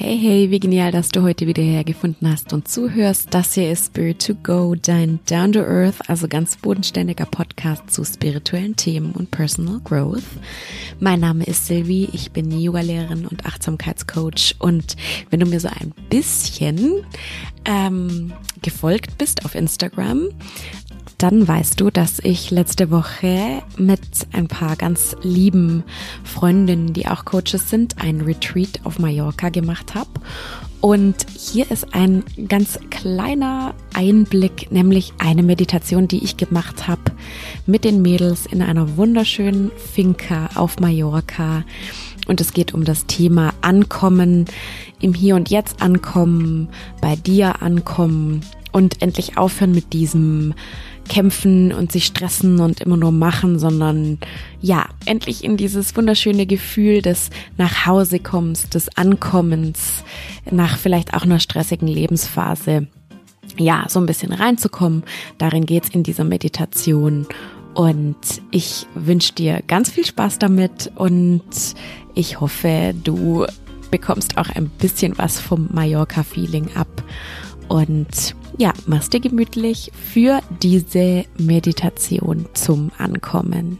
Hey, hey, wie genial, dass du heute wieder hergefunden hast und zuhörst. Das hier ist Spirit to Go, dein Down to Earth, also ganz bodenständiger Podcast zu spirituellen Themen und Personal Growth. Mein Name ist Sylvie, ich bin Yoga-Lehrerin und Achtsamkeitscoach und wenn du mir so ein bisschen ähm, gefolgt bist auf Instagram, dann weißt du, dass ich letzte Woche mit ein paar ganz lieben Freundinnen, die auch Coaches sind, ein Retreat auf Mallorca gemacht habe. Und hier ist ein ganz kleiner Einblick, nämlich eine Meditation, die ich gemacht habe mit den Mädels in einer wunderschönen Finca auf Mallorca. Und es geht um das Thema Ankommen, im Hier und Jetzt ankommen, bei dir ankommen und endlich aufhören mit diesem kämpfen und sich stressen und immer nur machen, sondern ja, endlich in dieses wunderschöne Gefühl des Nachhausekommens, des Ankommens, nach vielleicht auch einer stressigen Lebensphase, ja, so ein bisschen reinzukommen. Darin geht's in dieser Meditation. Und ich wünsche dir ganz viel Spaß damit und ich hoffe, du bekommst auch ein bisschen was vom Mallorca-Feeling ab. Und ja, mach's dir gemütlich für diese Meditation zum Ankommen.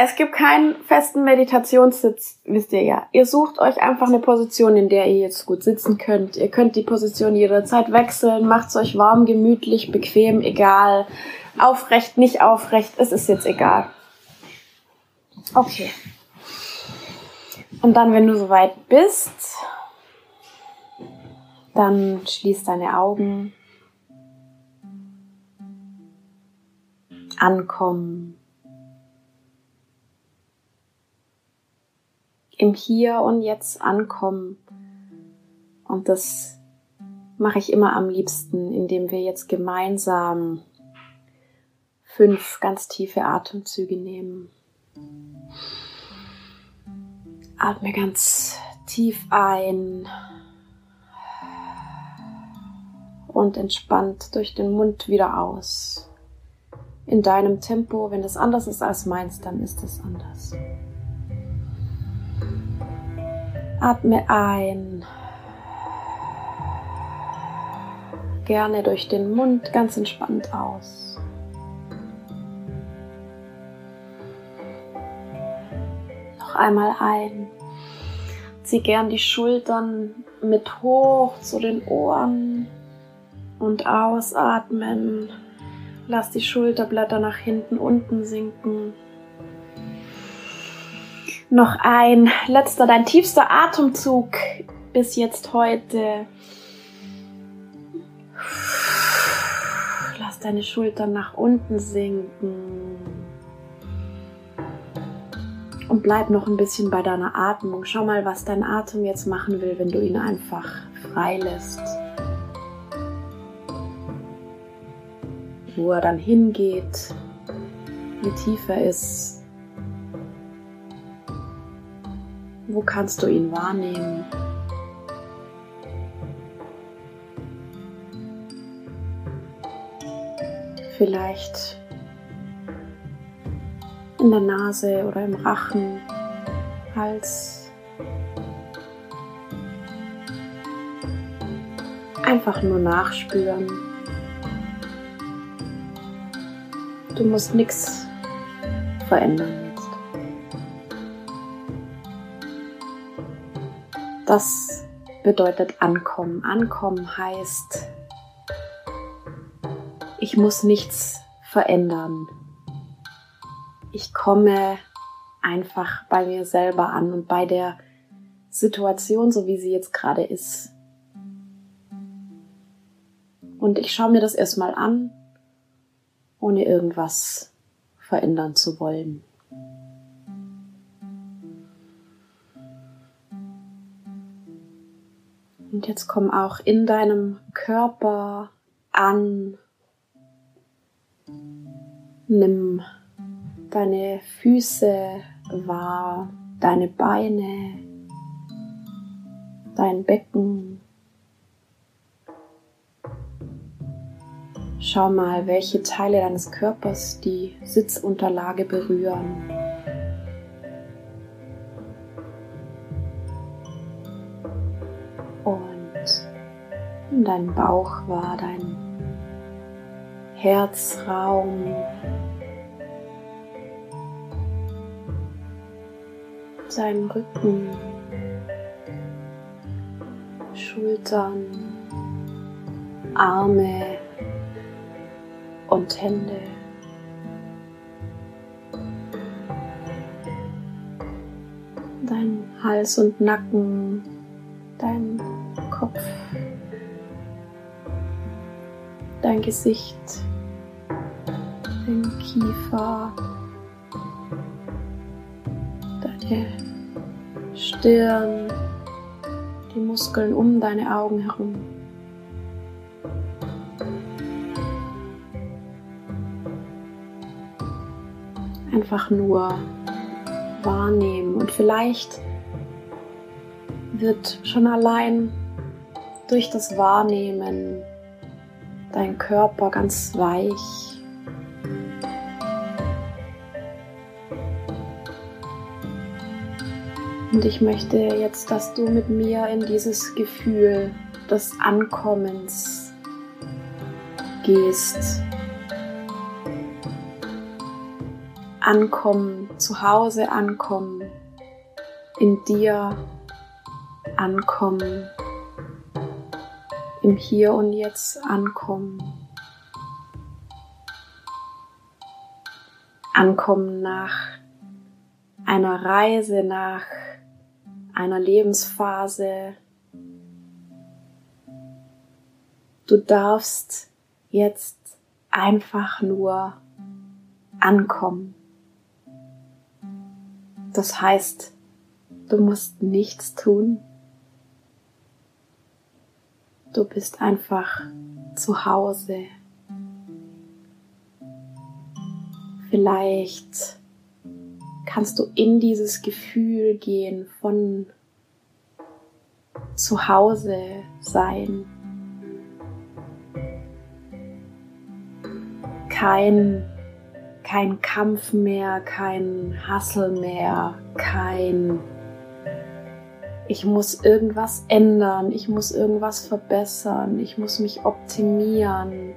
Es gibt keinen festen Meditationssitz, wisst ihr ja. Ihr sucht euch einfach eine Position, in der ihr jetzt gut sitzen könnt. Ihr könnt die Position jederzeit wechseln, macht's euch warm, gemütlich, bequem, egal. Aufrecht, nicht aufrecht, es ist jetzt egal. Okay. Und dann, wenn du soweit bist, dann schließ deine Augen. Ankommen. Im Hier und Jetzt ankommen. Und das mache ich immer am liebsten, indem wir jetzt gemeinsam fünf ganz tiefe Atemzüge nehmen. Atme ganz tief ein und entspannt durch den Mund wieder aus. In deinem Tempo, wenn es anders ist als meins, dann ist es anders. Atme ein. Gerne durch den Mund ganz entspannt aus. Einmal ein. Zieh gern die Schultern mit hoch zu den Ohren und ausatmen. Lass die Schulterblätter nach hinten unten sinken. Noch ein letzter, dein tiefster Atemzug bis jetzt heute. Lass deine Schultern nach unten sinken und bleib noch ein bisschen bei deiner Atmung. Schau mal, was dein Atem jetzt machen will, wenn du ihn einfach frei lässt. Wo er dann hingeht, wie tief er ist. Wo kannst du ihn wahrnehmen? Vielleicht in der Nase oder im Rachen, Hals. Einfach nur nachspüren. Du musst nichts verändern jetzt. Das bedeutet ankommen. Ankommen heißt, ich muss nichts verändern ich komme einfach bei mir selber an und bei der Situation, so wie sie jetzt gerade ist. Und ich schaue mir das erstmal an, ohne irgendwas verändern zu wollen. Und jetzt komm auch in deinem Körper an. Nimm deine Füße wahr, deine Beine, dein Becken. Schau mal, welche Teile deines Körpers die Sitzunterlage berühren. Und dein Bauch war dein Herzraum. Dein Rücken, Schultern, Arme und Hände. Dein Hals und Nacken, dein Kopf, dein Gesicht, dein Kiefer, deine Stirn, die Muskeln um deine Augen herum. Einfach nur wahrnehmen und vielleicht wird schon allein durch das Wahrnehmen dein Körper ganz weich. Und ich möchte jetzt, dass du mit mir in dieses Gefühl des Ankommens gehst. Ankommen, zu Hause ankommen, in dir ankommen, im Hier und Jetzt ankommen. Ankommen nach einer Reise, nach einer Lebensphase. Du darfst jetzt einfach nur ankommen. Das heißt, du musst nichts tun. Du bist einfach zu Hause. Vielleicht kannst du in dieses Gefühl gehen von zu Hause sein. Kein, kein Kampf mehr, kein Hassel mehr, kein ich muss irgendwas ändern, ich muss irgendwas verbessern, ich muss mich optimieren,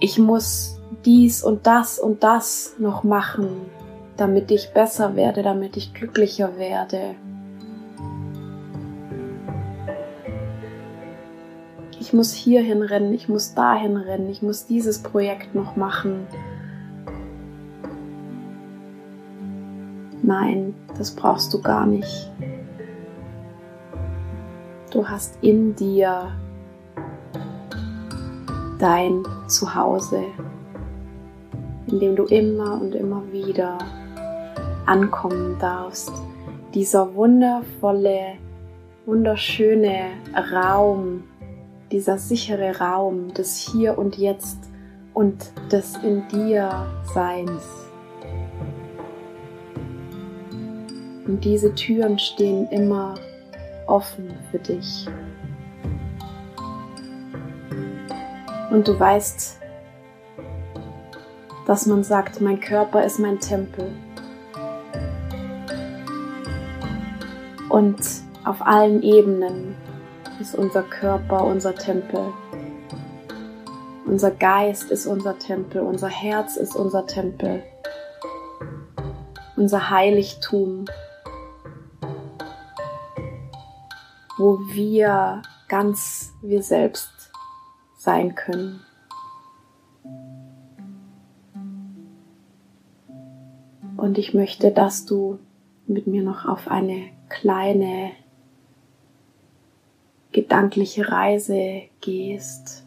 ich muss dies und das und das noch machen, damit ich besser werde, damit ich glücklicher werde. Ich muss hierhin rennen, ich muss dahin rennen, ich muss dieses Projekt noch machen. Nein, das brauchst du gar nicht. Du hast in dir dein Zuhause, in dem du immer und immer wieder ankommen darfst. Dieser wundervolle, wunderschöne Raum, dieser sichere Raum des Hier und Jetzt und des in dir Seins. Und diese Türen stehen immer offen für dich. Und du weißt, dass man sagt, mein Körper ist mein Tempel. Und auf allen Ebenen ist unser Körper unser Tempel. Unser Geist ist unser Tempel, unser Herz ist unser Tempel, unser Heiligtum, wo wir ganz wir selbst sein können. Und ich möchte, dass du mit mir noch auf eine kleine gedankliche Reise gehst.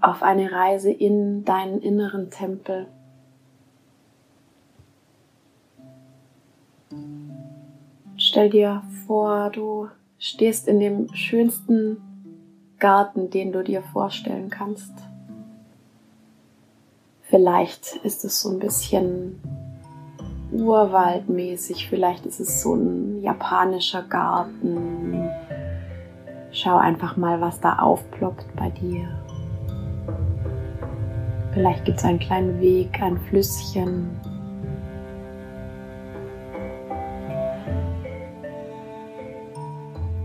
Auf eine Reise in deinen inneren Tempel. Stell dir vor, du stehst in dem schönsten Garten, den du dir vorstellen kannst. Vielleicht ist es so ein bisschen urwaldmäßig, vielleicht ist es so ein japanischer Garten, Schau einfach mal, was da aufploppt bei dir. Vielleicht gibt es einen kleinen Weg, ein Flüsschen.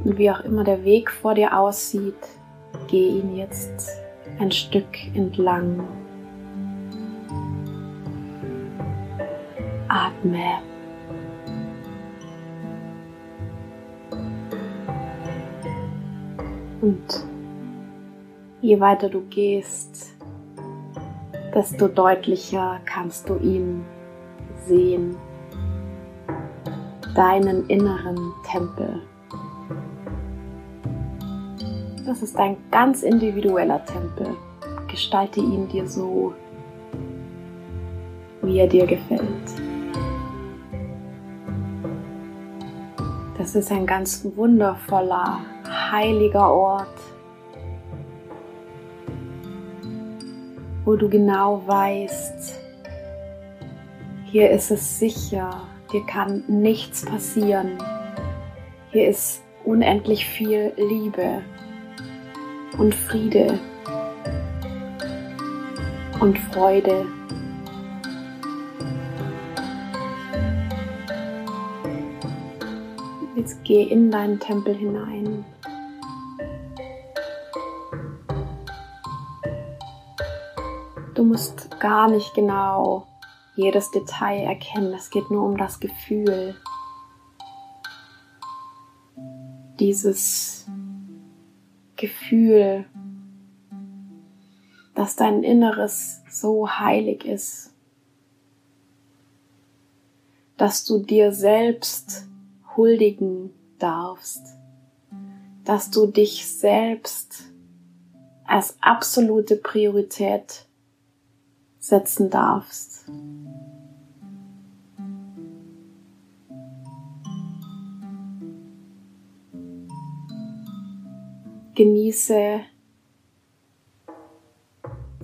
Und wie auch immer der Weg vor dir aussieht, geh ihn jetzt ein Stück entlang. Atme. Und je weiter du gehst, desto deutlicher kannst du ihn sehen, deinen inneren Tempel. Das ist ein ganz individueller Tempel. Gestalte ihn dir so, wie er dir gefällt. Das ist ein ganz wundervoller, heiliger Ort, wo du genau weißt, hier ist es sicher, hier kann nichts passieren, hier ist unendlich viel Liebe und Friede und Freude. Jetzt geh in deinen Tempel hinein. Du musst gar nicht genau jedes Detail erkennen. Es geht nur um das Gefühl. Dieses Gefühl, dass dein Inneres so heilig ist, dass du dir selbst huldigen darfst, dass du dich selbst als absolute Priorität setzen darfst. Genieße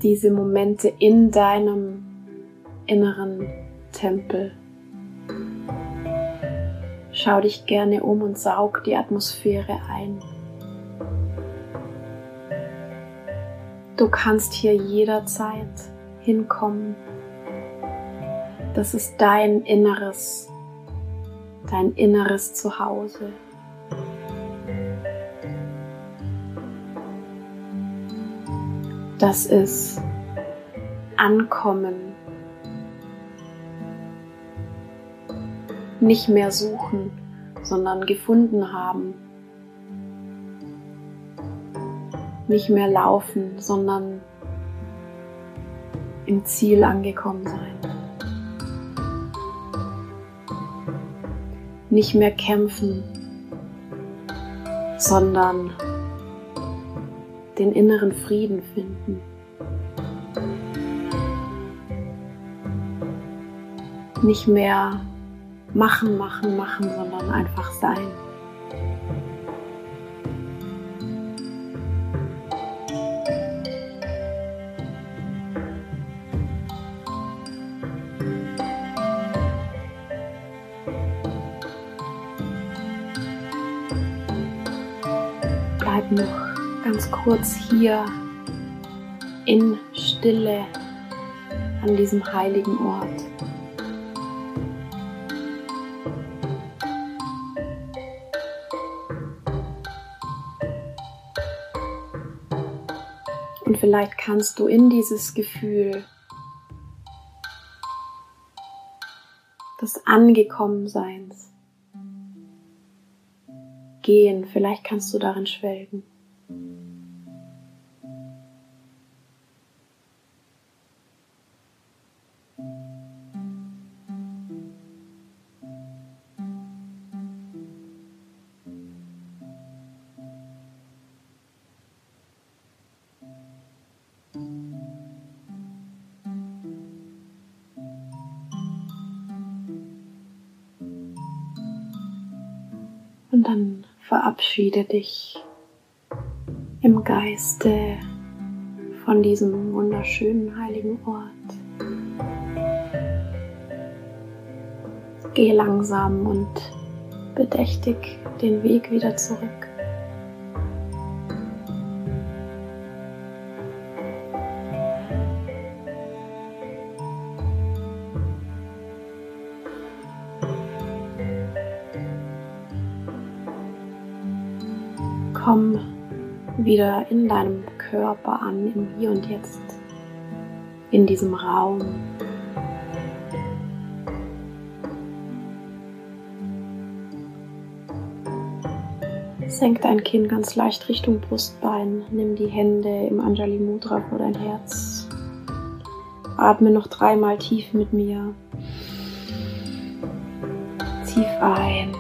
diese Momente in deinem inneren Tempel. Schau dich gerne um und saug die Atmosphäre ein. Du kannst hier jederzeit hinkommen. Das ist dein inneres, dein inneres Zuhause. Das ist Ankommen. Nicht mehr suchen, sondern gefunden haben. Nicht mehr laufen, sondern im Ziel angekommen sein. Nicht mehr kämpfen, sondern den inneren Frieden finden. Nicht mehr machen, machen, machen, sondern einfach sein. bleib noch ganz kurz hier in Stille an diesem heiligen Ort. Vielleicht kannst du in dieses Gefühl des Angekommenseins gehen. Vielleicht kannst du darin schwelgen. Dann verabschiede dich im Geiste von diesem wunderschönen heiligen Ort. Geh langsam und bedächtig den Weg wieder zurück. Komm wieder in deinem Körper an, im Hier und Jetzt, in diesem Raum. Senk dein Kinn ganz leicht Richtung Brustbein. Nimm die Hände im Anjali Mudra vor dein Herz. Atme noch dreimal tief mit mir. Tief ein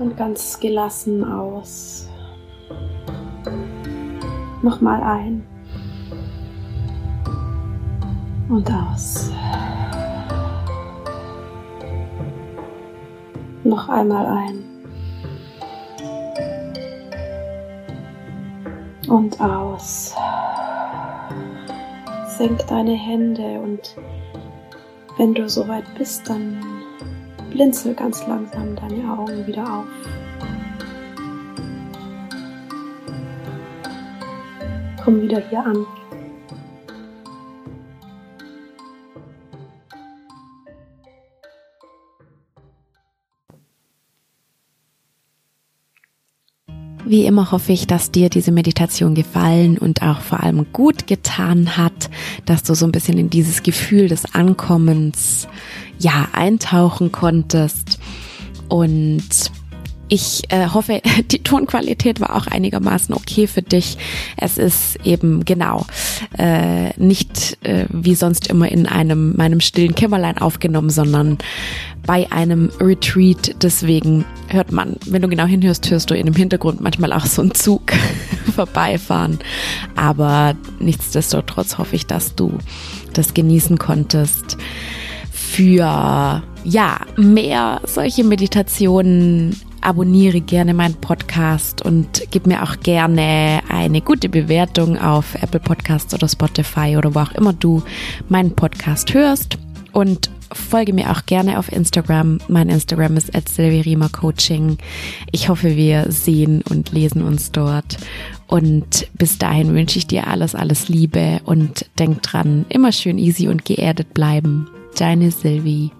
und ganz gelassen aus. Nochmal ein und aus. Noch einmal ein und aus. Senk deine Hände und wenn du soweit bist, dann blinzel ganz langsam deine Augen wieder auf. Komm wieder hier an. Wie immer hoffe ich, dass dir diese Meditation gefallen und auch vor allem gut getan hat, dass du so ein bisschen in dieses Gefühl des Ankommens, ja, eintauchen konntest. Und ich äh, hoffe, die Tonqualität war auch einigermaßen okay für dich. Es ist eben genau äh, nicht äh, wie sonst immer in einem meinem stillen Kämmerlein aufgenommen, sondern bei einem Retreat. Deswegen hört man, wenn du genau hinhörst, hörst du in dem Hintergrund manchmal auch so einen Zug vorbeifahren. Aber nichtsdestotrotz hoffe ich, dass du das genießen konntest. Für ja, mehr solche Meditationen abonniere gerne meinen Podcast und gib mir auch gerne eine gute Bewertung auf Apple Podcasts oder Spotify oder wo auch immer du meinen Podcast hörst. Und folge mir auch gerne auf Instagram. Mein Instagram ist Coaching. Ich hoffe, wir sehen und lesen uns dort. Und bis dahin wünsche ich dir alles, alles Liebe und denk dran, immer schön easy und geerdet bleiben. Deine Sylvie.